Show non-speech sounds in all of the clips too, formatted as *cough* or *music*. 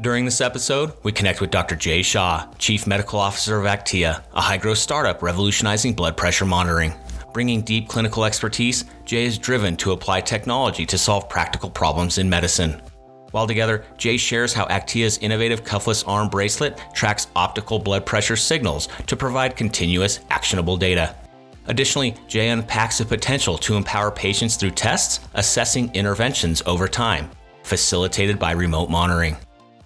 During this episode, we connect with Dr. Jay Shah, Chief Medical Officer of Aktiia, a high growth startup revolutionizing blood pressure monitoring. Bringing deep clinical expertise, Jay is driven to apply technology to solve practical problems in medicine. While together, Jay shares how Aktiia's innovative cuffless arm bracelet tracks optical blood pressure signals to provide continuous, actionable data. Additionally, Jay unpacks the potential to empower patients through tests, assessing interventions over time, facilitated by remote monitoring.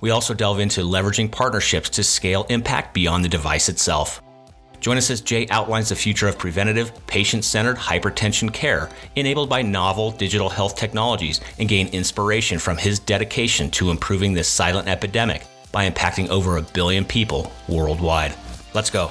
We also delve into leveraging partnerships to scale impact beyond the device itself. Join us as Jay outlines the future of preventative, patient centered hypertension care enabled by novel digital health technologies and gain inspiration from his dedication to improving this silent epidemic by impacting over a billion people worldwide. Let's go.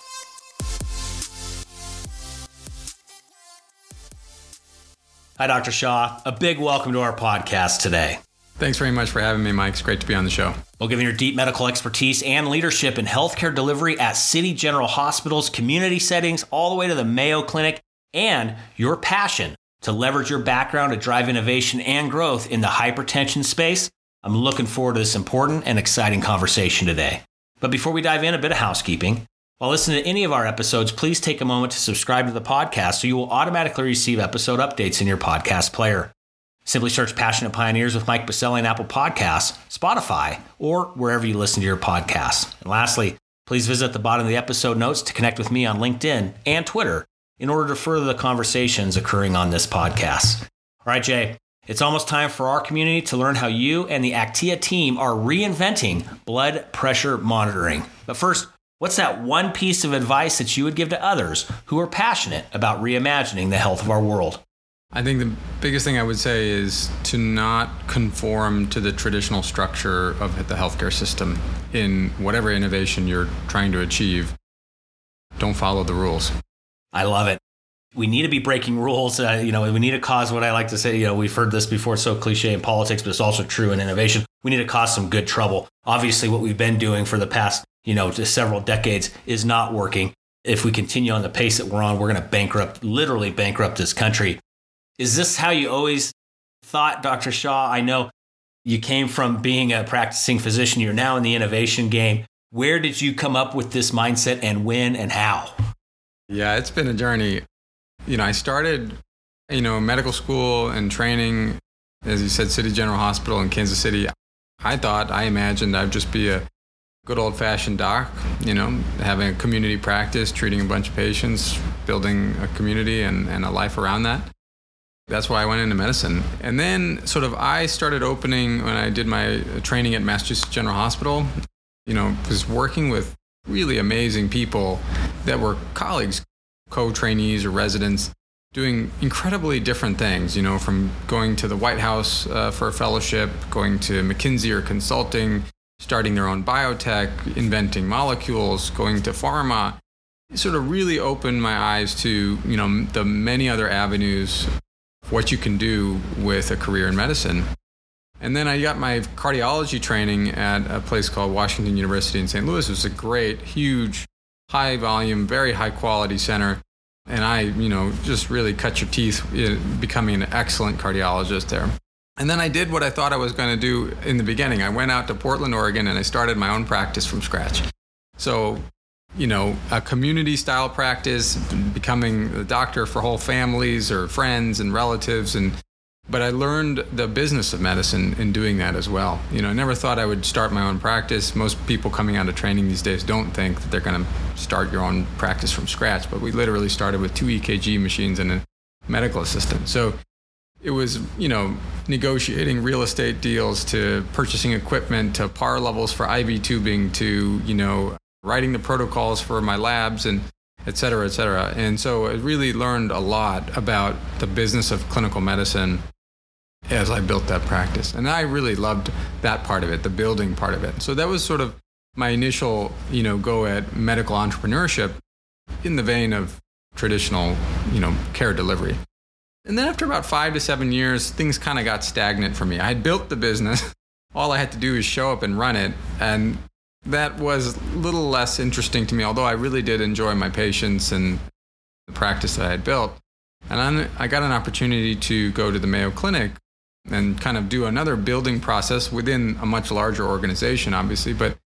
Hi, Dr. Shah. A big welcome to our podcast today. Thanks very much for having me, Mike. It's great to be on the show. Well, given your deep medical expertise and leadership in healthcare delivery at City General Hospitals, community settings, all the way to the Mayo Clinic, and your passion to leverage your background to drive innovation and growth in the hypertension space, I'm looking forward to this important and exciting conversation today. But before we dive in, a bit of housekeeping. While listening to any of our episodes, please take a moment to subscribe to the podcast so you will automatically receive episode updates in your podcast player. Simply search Passionate Pioneers with Mike Biselli on Apple Podcasts, Spotify, or wherever you listen to your podcasts. And lastly, please visit the bottom of the episode notes to connect with me on LinkedIn and Twitter in order to further the conversations occurring on this podcast. All right, Jay, it's almost time for our community to learn how you and the Aktiia team are reinventing blood pressure monitoring. But first, What's that one piece of advice that you would give to others who are passionate about reimagining the health of our world? I think the biggest thing I would say is to not conform to the traditional structure of the healthcare system in whatever innovation you're trying to achieve. Don't follow the rules. I love it. We need to be breaking rules. Uh, you know, we need to cause what I like to say. You know, we've heard this before. So cliche in politics, but it's also true in innovation. We need to cause some good trouble. Obviously, what we've been doing for the past you know, several decades is not working. If we continue on the pace that we're on, we're going to bankrupt, literally bankrupt this country. Is this how you always thought, Dr. Shah? I know you came from being a practicing physician, you're now in the innovation game. Where did you come up with this mindset and when and how? Yeah, it's been a journey. You know, I started, you know, medical school and training, as you said, City General Hospital in Kansas City. I thought, I imagined I'd just be a good old fashioned doc, you know, having a community practice, treating a bunch of patients, building a community and, and a life around that. That's why I went into medicine. And then, sort of, I started opening when I did my training at Massachusetts General Hospital, you know, was working with really amazing people that were colleagues, co trainees or residents. Doing incredibly different things, you know, from going to the White House uh, for a fellowship, going to McKinsey or consulting, starting their own biotech, inventing molecules, going to pharma. It sort of really opened my eyes to, you know, the many other avenues what you can do with a career in medicine. And then I got my cardiology training at a place called Washington University in St. Louis. It was a great, huge, high volume, very high quality center. And I, you know, just really cut your teeth becoming an excellent cardiologist there. And then I did what I thought I was going to do in the beginning. I went out to Portland, Oregon, and I started my own practice from scratch. So, you know, a community style practice, becoming a doctor for whole families or friends and relatives. And, but I learned the business of medicine in doing that as well. You know, I never thought I would start my own practice. Most people coming out of training these days don't think that they're going to start your own practice from scratch. But we literally started with two EKG machines and a medical assistant. So it was, you know, negotiating real estate deals to purchasing equipment to par levels for IV tubing to, you know, writing the protocols for my labs and et cetera, et cetera. And so I really learned a lot about the business of clinical medicine as I built that practice. And I really loved that part of it, the building part of it. So that was sort of my initial, you know, go at medical entrepreneurship in the vein of traditional, you know, care delivery. And then after about five to seven years, things kind of got stagnant for me. I had built the business. *laughs* All I had to do was show up and run it. And that was a little less interesting to me, although I really did enjoy my patients and the practice that I had built. And I got an opportunity to go to the Mayo Clinic and kind of do another building process within a much larger organization, obviously, but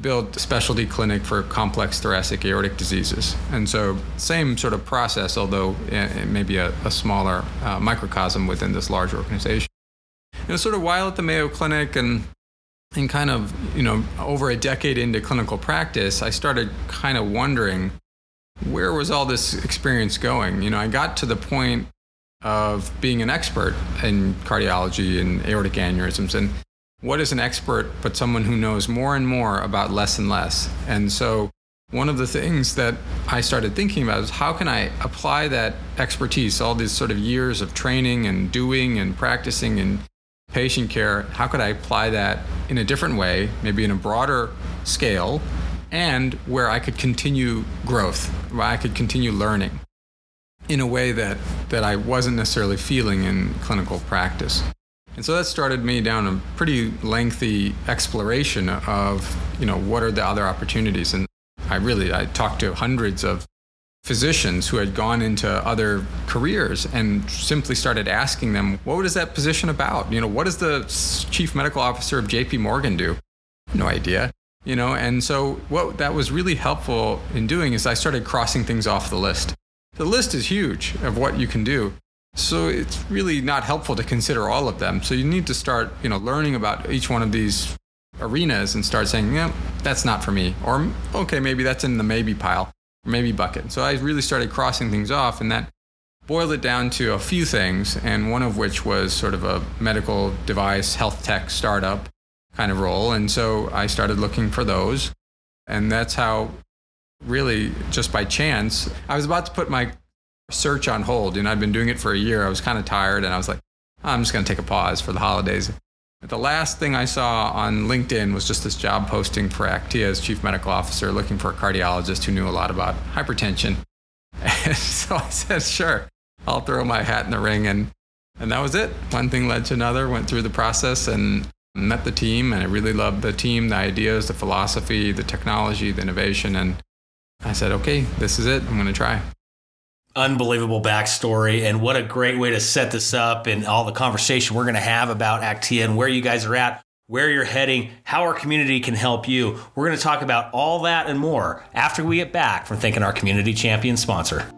build a specialty clinic for complex thoracic aortic diseases. And so, same sort of process, although it may be a, a smaller uh, microcosm within this large organization. Know, sort of while at the Mayo Clinic and and kind of, you know, over a decade into clinical practice, I started kind of wondering where was all this experience going? You know, I got to the point of being an expert in cardiology and aortic aneurysms. And what is an expert but someone who knows more and more about less and less? And so, one of the things that I started thinking about is how can I apply that expertise, all these sort of years of training and doing and practicing and patient care, how could I apply that in a different way, maybe in a broader scale, and where I could continue growth, where I could continue learning in a way that, that I wasn't necessarily feeling in clinical practice. And so that started me down a pretty lengthy exploration of, you know, what are the other opportunities? And I really, I talked to hundreds of physicians who had gone into other careers and simply started asking them, what is that position about? You know, what does the chief medical officer of JP Morgan do? No idea. You know, and so what that was really helpful in doing is I started crossing things off the list the list is huge of what you can do. So it's really not helpful to consider all of them. So you need to start, you know, learning about each one of these arenas and start saying, yeah, that's not for me. Or, okay, maybe that's in the maybe pile, maybe bucket. So I really started crossing things off and that boiled it down to a few things. And one of which was sort of a medical device, health tech startup kind of role. And so I started looking for those. And that's how really just by chance. I was about to put my search on hold. You know, I'd been doing it for a year. I was kind of tired and I was like, I'm just going to take a pause for the holidays. But the last thing I saw on LinkedIn was just this job posting for Aktiia as chief medical officer, looking for a cardiologist who knew a lot about hypertension. *laughs* And so I said, sure, I'll throw my hat in the ring. And, and that was it. One thing led to another, went through the process and met the team. And I really loved the team, the ideas, the philosophy, the technology, the innovation. And I said, okay, this is it. I'm going to try. Unbelievable backstory, and what a great way to set this up and all the conversation we're going to have about Aktiia and where you guys are at, where you're heading, how our community can help you. We're going to talk about all that and more after we get back from thanking our community champion sponsor.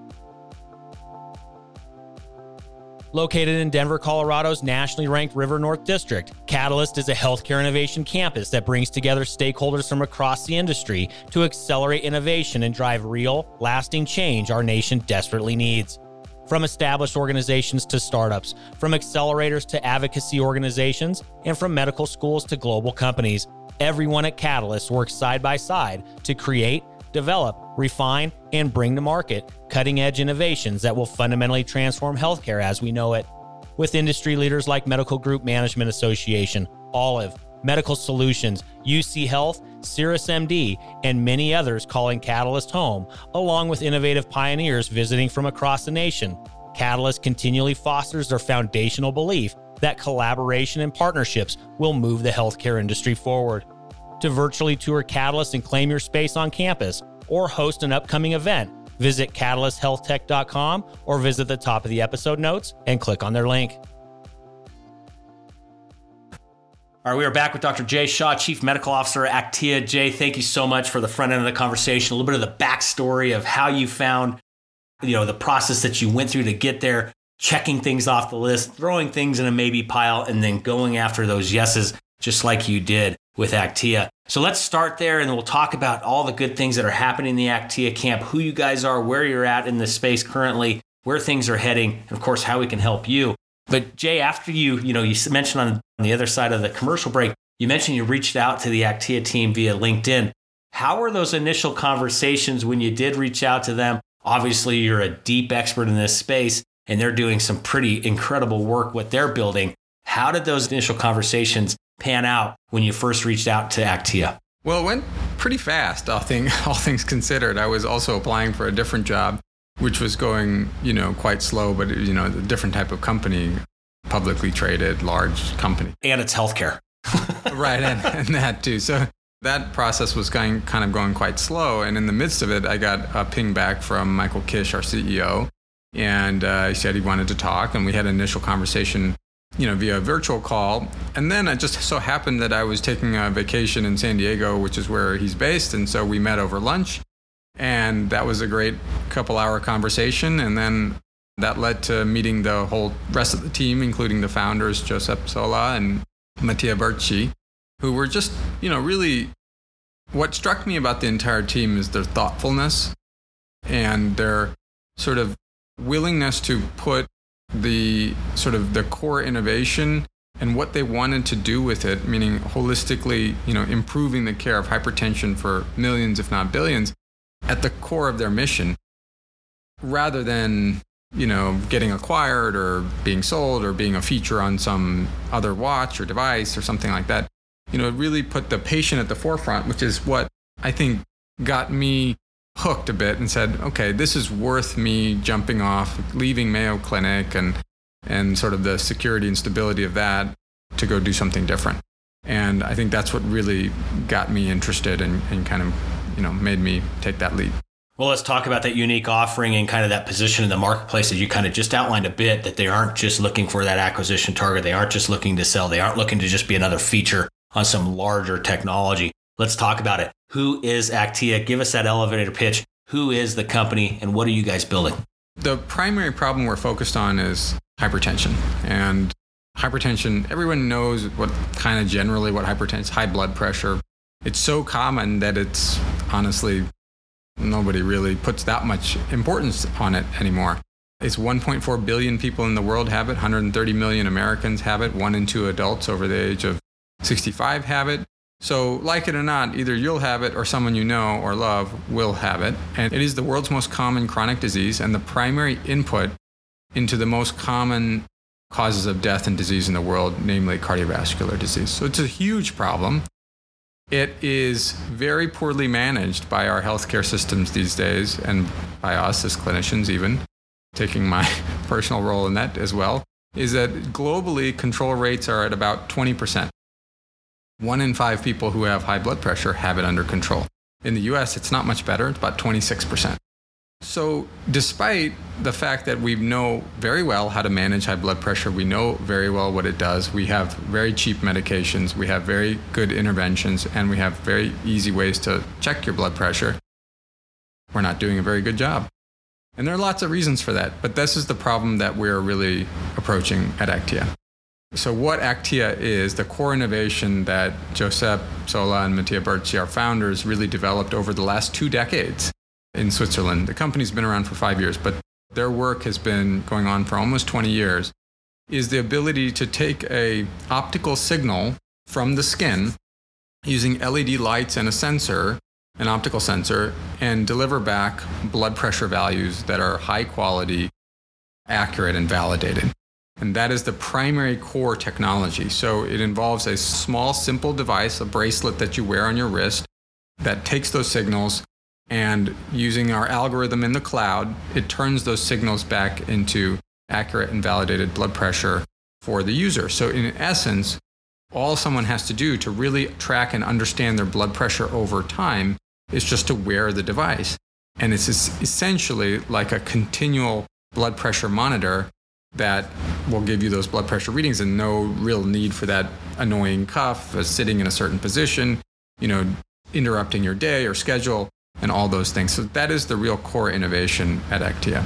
Located in Denver, Colorado's nationally ranked River North District, Catalyst is a healthcare innovation campus that brings together stakeholders from across the industry to accelerate innovation and drive real, lasting change our nation desperately needs. From established organizations to startups, from accelerators to advocacy organizations, and from medical schools to global companies, everyone at Catalyst works side by side to create, develop, refine, and bring to market cutting edge innovations that will fundamentally transform healthcare as we know it. With industry leaders like Medical Group Management Association, Olive, Medical Solutions, UC Health, CirrusMD, and many others calling Catalyst home, along with innovative pioneers visiting from across the nation. Catalyst continually fosters their foundational belief that collaboration and partnerships will move the healthcare industry forward. To virtually tour Catalyst and claim your space on campus, or host an upcoming event, visit catalysthealthtech.com or visit the top of the episode notes and click on their link. All right, we are back with Dr. Jay Shah, Chief Medical Officer at Aktiia. Jay, thank you so much for the front end of the conversation, a little bit of the backstory of how you found, you know, the process that you went through to get there, checking things off the list, throwing things in a maybe pile, and then going after those yeses, just like you did with Aktiia. So let's start there and we'll talk about all the good things that are happening in the Aktiia camp, who you guys are, where you're at in the space currently, where things are heading, and of course, how we can help you. But Jay, after you, you know, you mentioned on the other side of the commercial break, you mentioned you reached out to the Aktiia team via LinkedIn. How were those initial conversations when you did reach out to them? Obviously, you're a deep expert in this space and they're doing some pretty incredible work what they're building. How did those initial conversations pan out when you first reached out to Aktiia? Well, it went pretty fast, all, thing, *laughs* all things considered. I was also applying for a different job, which was going, you know, quite slow, but, you know, a different type of company, publicly traded, large company. And it's healthcare. *laughs* right, and, and that too. So that process was going, kind of going quite slow. And in the midst of it, I got a ping back from Michael Kisch, our CEO, and uh, he said he wanted to talk. And we had an initial conversation, you know, via virtual call. And then it just so happened that I was taking a vacation in San Diego, which is where he's based. And so we met over lunch. And that was a great couple hour conversation. And then that led to meeting the whole rest of the team, including the founders, Josep Sola and Mattia Bertschi who were just, you know, really what struck me about the entire team is their thoughtfulness and their sort of willingness to put the sort of the core innovation and what they wanted to do with it, meaning holistically, you know, improving the care of hypertension for millions, if not billions, at the core of their mission, rather than, you know, getting acquired or being sold or being a feature on some other watch or device or something like that. You know, really put the patient at the forefront, which is what I think got me hooked a bit and said, okay, this is worth me jumping off, leaving Mayo Clinic and and sort of the security and stability of that to go do something different. And I think that's what really got me interested and, and kind of, you know, made me take that leap. Well, let's talk about that unique offering and kind of that position in the marketplace that you kind of just outlined a bit that they aren't just looking for that acquisition target. They aren't just looking to sell. They aren't looking to just be another feature on some larger technology. Let's talk about it. Who is Aktiia? Give us that elevator pitch. Who is the company and what are you guys building? The primary problem we're focused on is hypertension. And hypertension, everyone knows what kind of generally what hypertension is high blood pressure. It's so common that it's honestly nobody really puts that much importance on it anymore. It's 1.4 billion people in the world have it, 130 million Americans have it, one in two adults over the age of 65 have it. So, like it or not, either you'll have it or someone you know or love will have it. And it is the world's most common chronic disease and the primary input into the most common causes of death and disease in the world, namely cardiovascular disease. So, it's a huge problem. It is very poorly managed by our healthcare systems these days and by us as clinicians, even taking my *laughs* personal role in that as well. Is that globally control rates are at about 20%. One in five people who have high blood pressure have it under control. In the US, it's not much better, it's about 26%. So, despite the fact that we know very well how to manage high blood pressure, we know very well what it does, we have very cheap medications, we have very good interventions, and we have very easy ways to check your blood pressure, we're not doing a very good job. And there are lots of reasons for that, but this is the problem that we're really approaching at Aktiia. So, what Aktiia is, the core innovation that Josep Sola and Mattia Bertschi, our founders, really developed over the last two decades in Switzerland. The company's been around for five years, but their work has been going on for almost 20 years, is the ability to take a optical signal from the skin using LED lights and a sensor, an optical sensor, and deliver back blood pressure values that are high quality, accurate, and validated. And that is the primary core technology. So it involves a small, simple device, a bracelet that you wear on your wrist that takes those signals and using our algorithm in the cloud, it turns those signals back into accurate and validated blood pressure for the user. So, in essence, all someone has to do to really track and understand their blood pressure over time is just to wear the device. And it's essentially like a continual blood pressure monitor that will give you those blood pressure readings and no real need for that annoying cuff uh, sitting in a certain position, you know, interrupting your day or schedule and all those things. So that is the real core innovation at Aktiia.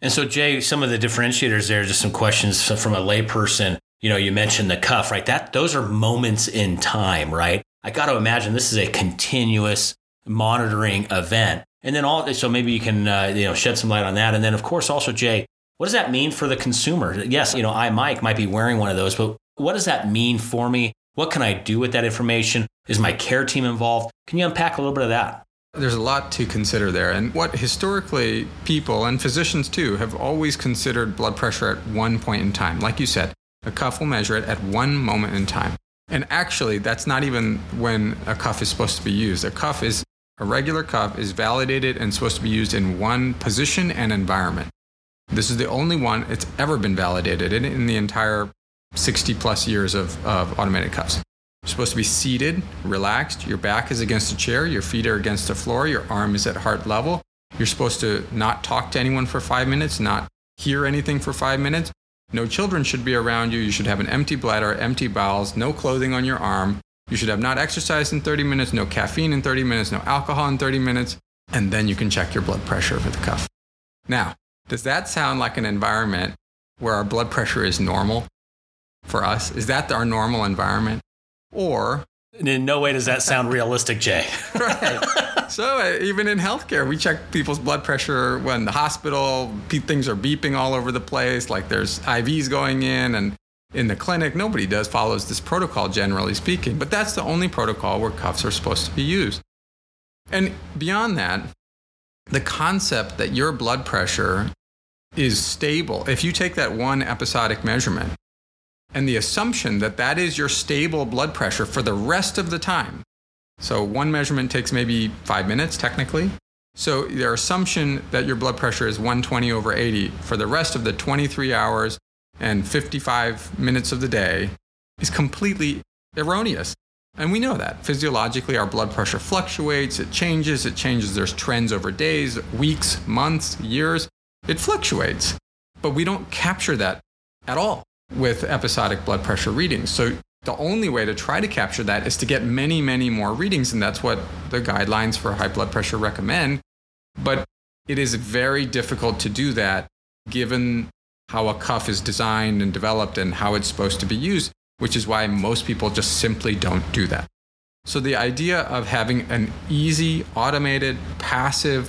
And so, Jay, some of the differentiators there, just some questions from a layperson. You know, you mentioned the cuff, right? That those are moments in time, right? I got to imagine this is a continuous monitoring event. And then all, so maybe you can, uh, you know, shed some light on that. And then, of course, also, Jay, what does that mean for the consumer? Yes, you know, I, Mike, might be wearing one of those, but what does that mean for me? What can I do with that information? Is my care team involved? Can you unpack a little bit of that? There's a lot to consider there. And what historically people and physicians too have always considered blood pressure at one point in time. Like you said, A cuff will measure it at one moment in time. And actually, that's not even when a cuff is supposed to be used. A cuff is a regular cuff is validated and supposed to be used in one position and environment. This is the only one it's ever been validated in, in the entire 60 plus years of, of automated cuffs. You're supposed to be seated, relaxed. Your back is against a chair, your feet are against the floor, your arm is at heart level. You're supposed to not talk to anyone for five minutes, not hear anything for five minutes. No children should be around you. You should have an empty bladder, empty bowels, no clothing on your arm. You should have not exercised in 30 minutes, no caffeine in 30 minutes, no alcohol in 30 minutes, and then you can check your blood pressure over the cuff. Now, does that sound like an environment where our blood pressure is normal for us? Is that our normal environment? Or in no way does that sound realistic, Jay. *laughs* right. So uh, even in healthcare, we check people's blood pressure when the hospital things are beeping all over the place, like there's IVs going in, and in the clinic, nobody does follows this protocol generally speaking. But that's the only protocol where cuffs are supposed to be used. And beyond that, the concept that your blood pressure is stable. If you take that one episodic measurement and the assumption that that is your stable blood pressure for the rest of the time. So one measurement takes maybe five minutes technically. So their assumption that your blood pressure is 120 over 80 for the rest of the 23 hours and 55 minutes of the day is completely erroneous. And we know that. Physiologically, our blood pressure fluctuates, it changes, it changes. There's trends over days, weeks, months, years. It fluctuates. But we don't capture that at all with episodic blood pressure readings. So the only way to try to capture that is to get many, many more readings. And that's what the guidelines for high blood pressure recommend. But it is very difficult to do that given how a cuff is designed and developed and how it's supposed to be used, which is why most people just simply don't do that. So the idea of having an easy, automated, passive,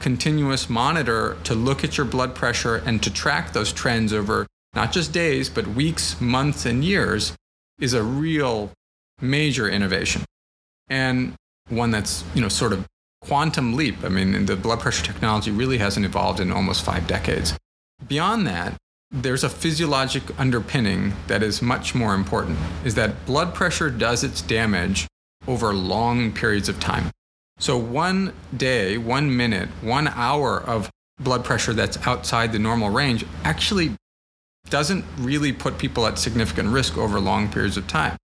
continuous monitor to look at your blood pressure and to track those trends over not just days, but weeks, months, and years, is a real major innovation. And one that's, you know, sort of quantum leap. I mean, the blood pressure technology really hasn't evolved in almost five decades. Beyond that, there's a physiologic underpinning that is much more important is that blood pressure does its damage over long periods of time. So one day, one minute, one hour of blood pressure that's outside the normal range actually doesn't really put people at significant risk over long periods of time.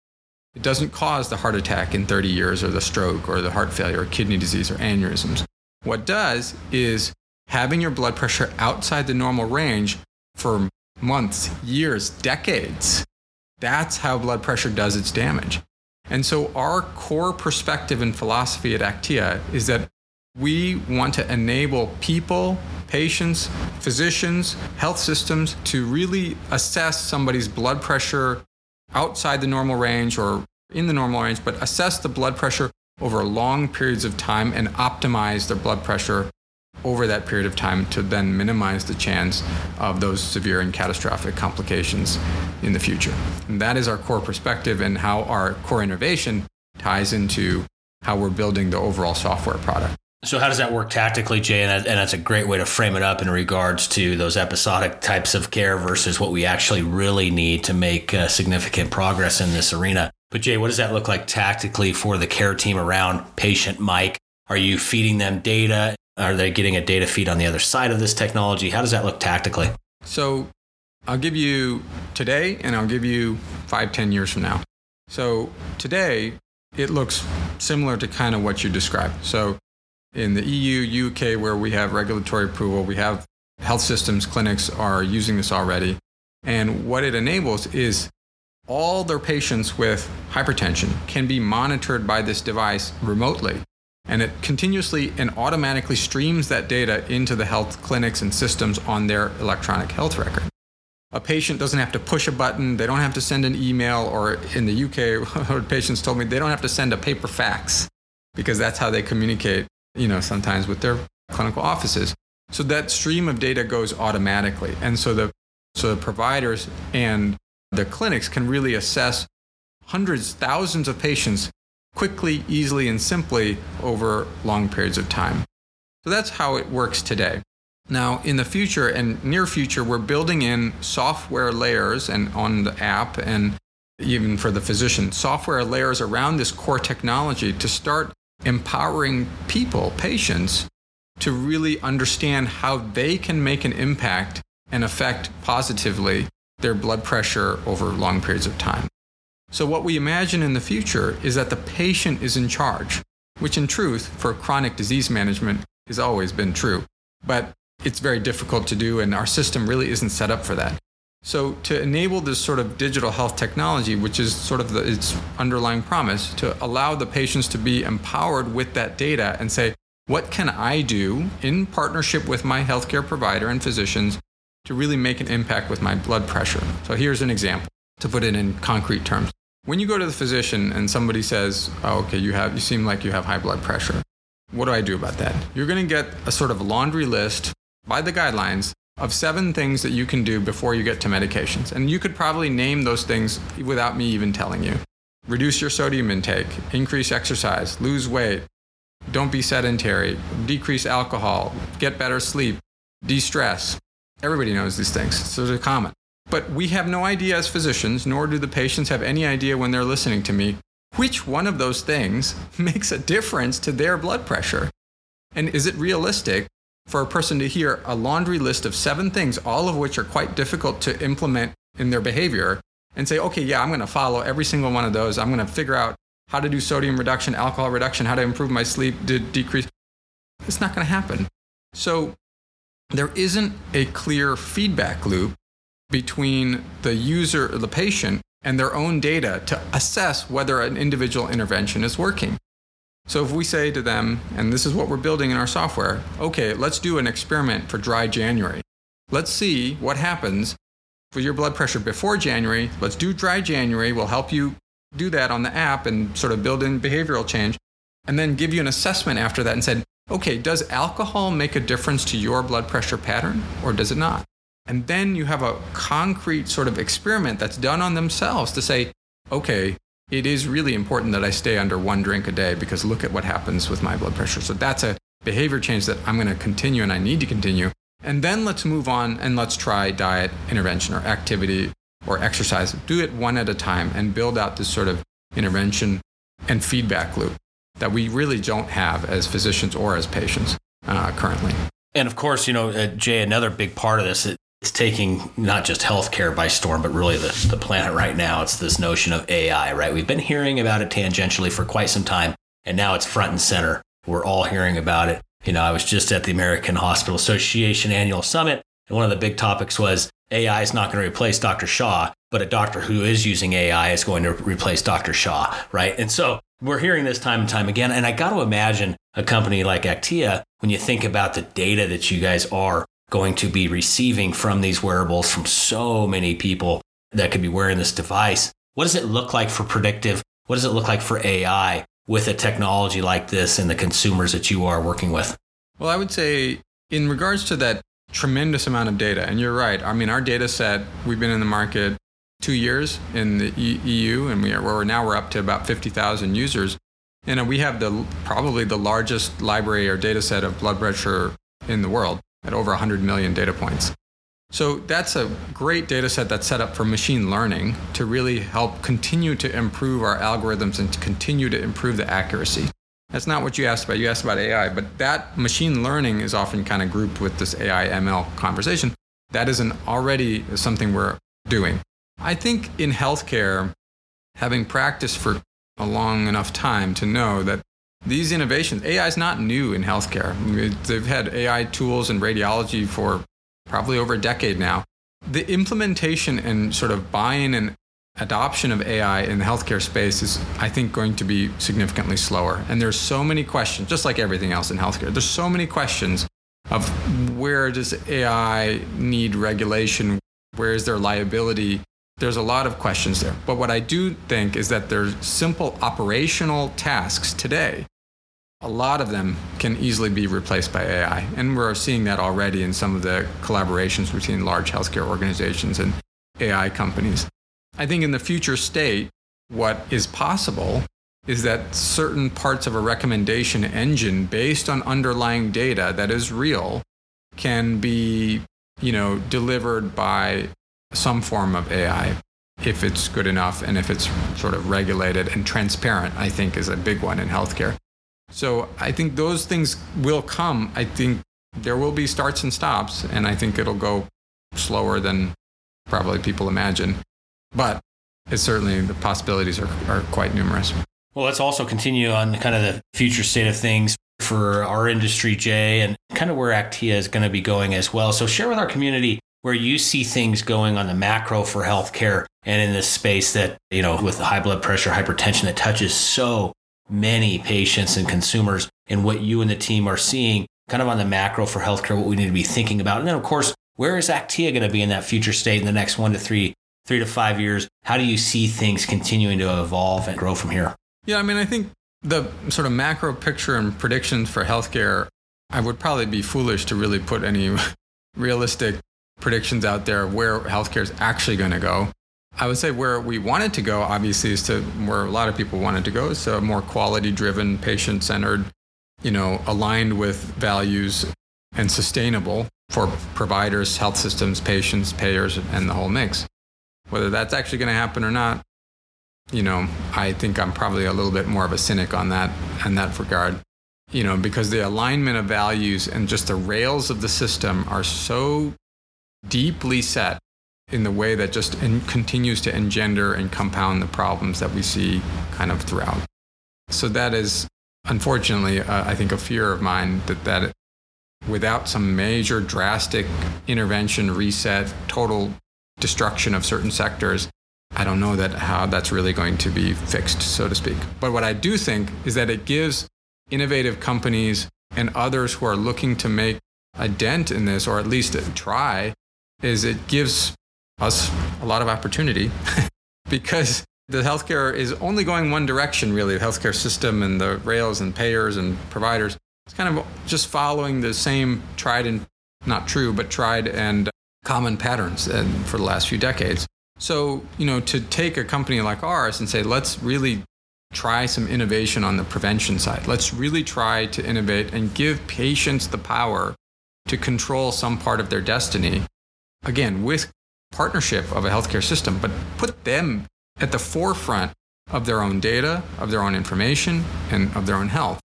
It doesn't cause the heart attack in 30 years or the stroke or the heart failure or kidney disease or aneurysms. What does is having your blood pressure outside the normal range for months, years, decades. That's how blood pressure does its damage. And so, our core perspective and philosophy at Aktiia is that we want to enable people patients, physicians, health systems to really assess somebody's blood pressure outside the normal range or in the normal range, but assess the blood pressure over long periods of time and optimize their blood pressure over that period of time to then minimize the chance of those severe and catastrophic complications in the future. And that is our core perspective and how our core innovation ties into how we're building the overall software product. So how does that work tactically, Jay? And, that, and, that's a great way to frame it up in regards to those episodic types of care versus what we actually really need to make uh, significant progress in this arena. But Jay, what does that look like tactically for the care team around patient Mike? Are you feeding them data? Are they getting a data feed on the other side of this technology? How does that look tactically? So I'll give you today and I'll give you five, ten years from now. So today, it looks similar to kind of what you described. So in the EU, UK, where we have regulatory approval, we have health systems, clinics are using this already. And what it enables is all their patients with hypertension can be monitored by this device remotely. And it continuously and automatically streams that data into the health clinics and systems on their electronic health record. A patient doesn't have to push a button, they don't have to send an email, or in the UK, *laughs* patients told me they don't have to send a paper fax because that's how they communicate you know, sometimes with their clinical offices. So that stream of data goes automatically. And so the, so the providers and the clinics can really assess hundreds, thousands of patients quickly, easily, and simply over long periods of time. So that's how it works today. Now, in the future and near future, we're building in software layers and on the app and even for the physician, software layers around this core technology to start empowering people, patients, to really understand how they can make an impact and affect positively their blood pressure over long periods of time. So, what we imagine in the future is that the patient is in charge, which in truth, for chronic disease management, has always been true. But it's very difficult to do, and our system really isn't set up for that. So, to enable this sort of digital health technology, which is sort of the, its underlying promise, to allow the patients to be empowered with that data and say, what can I do in partnership with my healthcare provider and physicians to really make an impact with my blood pressure? So, here's an example to put it in concrete terms. When you go to the physician and somebody says, oh, okay, you, have, you seem like you have high blood pressure, what do I do about that? You're going to get a sort of laundry list by the guidelines of seven things that you can do before you get to medications. And you could probably name those things without me even telling you. Reduce your sodium intake, increase exercise, lose weight, don't be sedentary, decrease alcohol, get better sleep, de stress. Everybody knows these things, so they're common. But we have no idea as physicians, nor do the patients have any idea when they're listening to me, which one of those things *laughs* makes a difference to their blood pressure. And is it realistic for a person to hear a laundry list of seven things, all of which are quite difficult to implement in their behavior, and say, okay, yeah, I'm going to follow every single one of those. I'm going to figure out how to do sodium reduction, alcohol reduction, how to improve my sleep, to decrease. It's not going to happen. So there isn't a clear feedback loop between the user, the patient, and their own data to assess whether an individual intervention is working. So if we say to them, and this is what we're building in our software, okay, let's do an experiment for dry January. Let's see what happens for your blood pressure before January. Let's do dry January. We'll help you do that on the app and sort of build in behavioral change and then give you an assessment after that and said, okay, does alcohol make a difference to your blood pressure pattern or does it not? And then you have a concrete sort of experiment that's done on themselves to say, okay, it is really important that I stay under one drink a day because look at what happens with my blood pressure. So that's a behavior change that I'm going to continue and I need to continue. And then let's move on and let's try diet intervention or activity or exercise. Do it one at a time and build out this sort of intervention and feedback loop that we really don't have as physicians or as patients uh, currently. And of course, you know, uh, Jay, another big part of this it's taking not just healthcare by storm, but really the, the planet right now. It's this notion of AI, right? We've been hearing about it tangentially for quite some time, and now it's front and center. We're all hearing about it. You know, I was just at the American Hospital Association annual summit, and one of the big topics was AI is not going to replace Dr. Shah, but a doctor who is using AI is going to replace Dr. Shah, right? And so we're hearing this time and time again. And I got to imagine a company like Aktiia, when you think about the data that you guys are going to be receiving from these wearables from so many people that could be wearing this device. What does it look like for predictive? What does it look like for AI with a technology like this and the consumers that you are working with? Well, I would say, in regards to that tremendous amount of data, and you're right. I mean, our data set, we've been in the market two years in the EU, and we are, now we're up to about 50,000 users. And we have the probably the largest library or data set of blood pressure in the world at over 100 million data points. So that's a great data set that's set up for machine learning to really help continue to improve our algorithms and to continue to improve the accuracy. That's not what you asked about. You asked about AI, but that machine learning is often kind of grouped with this AI ML conversation. That is an already something we're doing. I think in healthcare, having practiced for a long enough time to know that these innovations, AI is not new in healthcare. They've had AI tools in radiology for probably over a decade now. The implementation and sort of buy-in and adoption of AI in the healthcare space is, I think, going to be significantly slower. And there's so many questions, just like everything else in healthcare. There's so many questions of where does AI need regulation? Where is there liability? There's a lot of questions there. But what I do think is that there's simple operational tasks today. A lot of them can easily be replaced by AI. And we're seeing that already in some of the collaborations between large healthcare organizations and AI companies. I think in the future state, what is possible is that certain parts of a recommendation engine based on underlying data that is real can be, you know, delivered by some form of AI if it's good enough and if it's sort of regulated and transparent, I think is a big one in healthcare. So I think those things will come. I think there will be starts and stops, and I think it'll go slower than probably people imagine. But it's certainly the possibilities are, are quite numerous. Well, let's also continue on kind of the future state of things for our industry, Jay, and kind of where Aktiia is going to be going as well. So share with our community where you see things going on the macro for healthcare and in this space that, you know, with high blood pressure, hypertension that touches so many patients and consumers and what you and the team are seeing kind of on the macro for healthcare, what we need to be thinking about. And then, of course, where is Aktiia going to be in that future state in the next one to three, three to five years? How do you see things continuing to evolve and grow from here? Yeah, I mean, I think the sort of macro picture and predictions for healthcare, I would probably be foolish to really put any *laughs* realistic predictions out there of where healthcare is actually going to go. I would say where we wanted to go, obviously, is to where a lot of people wanted to go, So more quality driven, patient centered, you know, aligned with values and sustainable for providers, health systems, patients, payers, and the whole mix. Whether that's actually going to happen or not, you know, I think I'm probably a little bit more of a cynic on that in that regard. You know, because the alignment of values and just the rails of the system are so deeply set in the way that just in, continues to engender and compound the problems that we see kind of throughout. So that is unfortunately, uh, I think, a fear of mine that that without some major drastic intervention, reset, total destruction of certain sectors, I don't know that how that's really going to be fixed, so to speak. But what I do think is that it gives innovative companies and others who are looking to make a dent in this, or at least try, is it gives us a lot of opportunity *laughs* because the healthcare is only going one direction, really. The healthcare system and the rails and payers and providers. It's kind of just following the same tried and not true, but tried and common patterns and for the last few decades. So, you know, to take a company like ours and say, let's really try some innovation on the prevention side. Let's really try to innovate and give patients the power to control some part of their destiny. Again, with partnership of a healthcare system, but put them at the forefront of their own data, of their own information, and of their own health.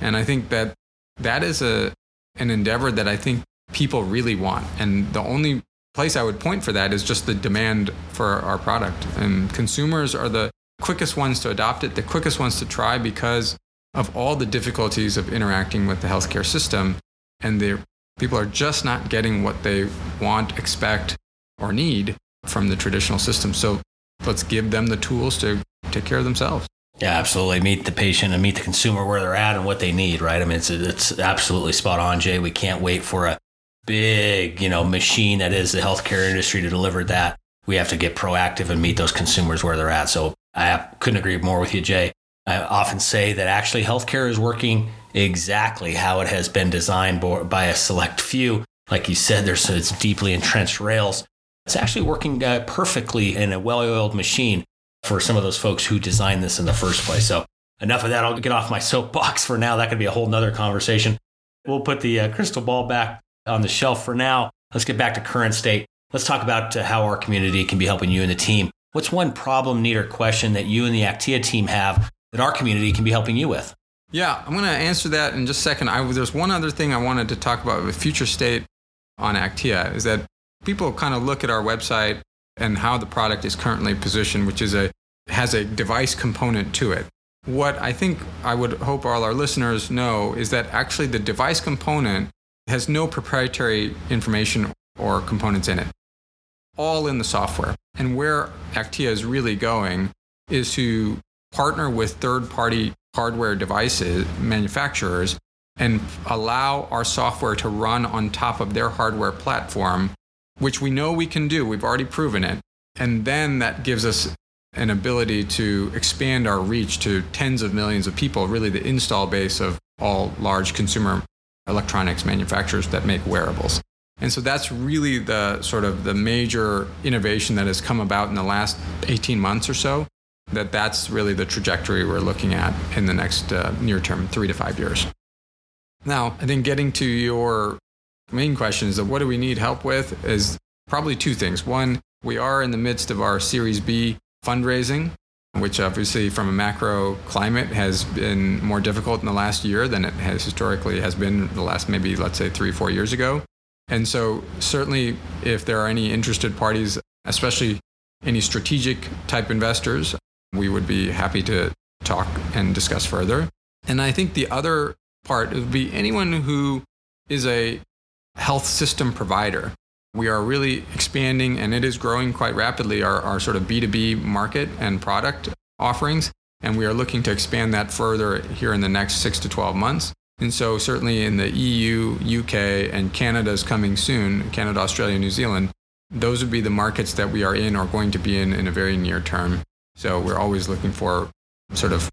And I think that that is a, an endeavor that I think people really want. And the only place I would point for that is just the demand for our product. And consumers are the quickest ones to adopt it, the quickest ones to try because of all the difficulties of interacting with the healthcare system. And the people are just not getting what they want, expect, or need from the traditional system. So let's give them the tools to take care of themselves. Yeah, absolutely. Meet the patient and meet the consumer where they're at and what they need, right? I mean, it's, it's absolutely spot on, Jay. We can't wait for a big, you know, machine that is the healthcare industry to deliver that. We have to get proactive and meet those consumers where they're at. So I couldn't agree more with you, Jay. I often say that actually healthcare is working exactly how it has been designed by a select few. Like you said, there's it's deeply entrenched rails it's actually working uh, perfectly in a well oiled machine for some of those folks who designed this in the first place. So, enough of that. I'll get off my *laughs* soapbox for now. That could be a whole nother conversation. We'll put the uh, crystal ball back on the shelf for now. Let's get back to current state. Let's talk about uh, how our community can be helping you and the team. What's one problem, need, or question that you and the Aktiia team have that our community can be helping you with? Yeah, I'm going to answer that in just a second. I, there's one other thing I wanted to talk about with future state on Aktiia is that people kind of look at our website and how the product is currently positioned, which is a has a device component to it. What I think I would hope all our listeners know is that actually the device component has no proprietary information or components in it. All in the software. And where Aktiia is really going is to partner with third party hardware devices manufacturers and allow our software to run on top of their hardware platform which we know we can do. We've already proven it. And then that gives us an ability to expand our reach to tens of millions of people, really the install base of all large consumer electronics manufacturers that make wearables. And so that's really the sort of the major innovation that has come about in the last 18 months or so. That that's really the trajectory we're looking at in the next uh, near term, three to five years. Now, I think getting to your main question is that what do we need help with is probably two things. One, we are in the midst of our Series B fundraising, which obviously from a macro climate has been more difficult in the last year than it has historically has been the last maybe let's say 3 4 years ago. And so certainly if there are any interested parties, especially any strategic type investors, we would be happy to talk and discuss further. And I think the other part would be anyone who is a health system provider. We are really expanding and it is growing quite rapidly our, our sort of B2B market and product offerings. And we are looking to expand that further here in the next six to 12 months. And so, certainly in the EU, UK, and Canada is coming soon Canada, Australia, New Zealand those would be the markets that we are in or going to be in in a very near term. So, we're always looking for sort of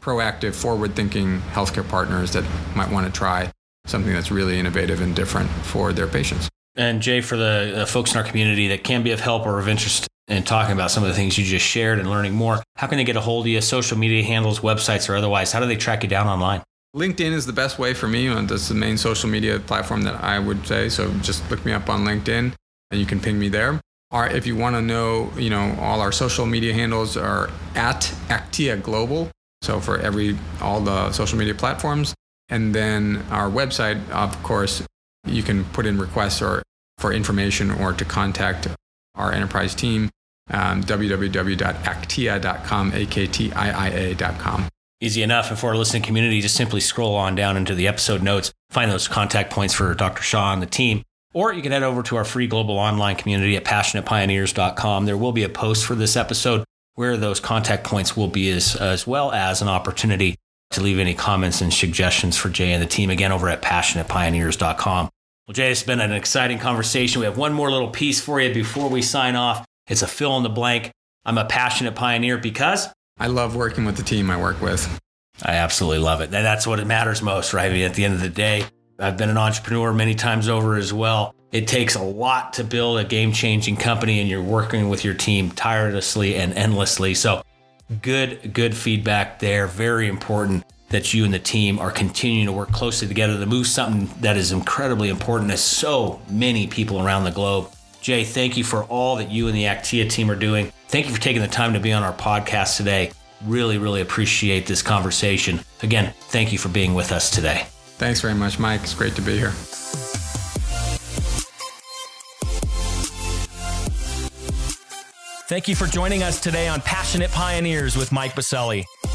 proactive, forward thinking healthcare partners that might want to try something that's really innovative and different for their patients. And Jay, for the uh, folks in our community that can be of help or of interest in talking about some of the things you just shared and learning more, how can they get a hold of you? Social media handles, websites, or otherwise? How do they track you down online? LinkedIn is the best way for me. That's the main social media platform that I would say. So just look me up on LinkedIn and you can ping me there. If you want to know, you know, all our social media handles are at Aktiia Global. So for every all the social media platforms, and then our website, of course, you can put in requests or for information or to contact our enterprise team, um, www.aktiia.com, A-K-T-I-I-A.com. Easy enough. And for our listening community, just simply scroll on down into the episode notes, find those contact points for Dr. Shah and the team. Or you can head over to our free global online community at passionatepioneers.com. There will be a post for this episode where those contact points will be as, as well as an opportunity to leave any comments and suggestions for Jay and the team again over at passionatepioneers.com. Well, Jay, it's been an exciting conversation. We have one more little piece for you before we sign off. It's a fill in the blank. I'm a passionate pioneer because I love working with the team I work with. I absolutely love it. And that's what it matters most, right? I mean, at the end of the day, I've been an entrepreneur many times over as well. It takes a lot to build a game changing company, and you're working with your team tirelessly and endlessly. So, good, good feedback there. Very important that you and the team are continuing to work closely together to move something that is incredibly important to so many people around the globe. Jay, thank you for all that you and the Aktiia team are doing. Thank you for taking the time to be on our podcast today. Really, really appreciate this conversation. Again, thank you for being with us today. Thanks very much, Mike. It's great to be here. Thank you for joining us today on Passionate Pioneers with Mike Biselli.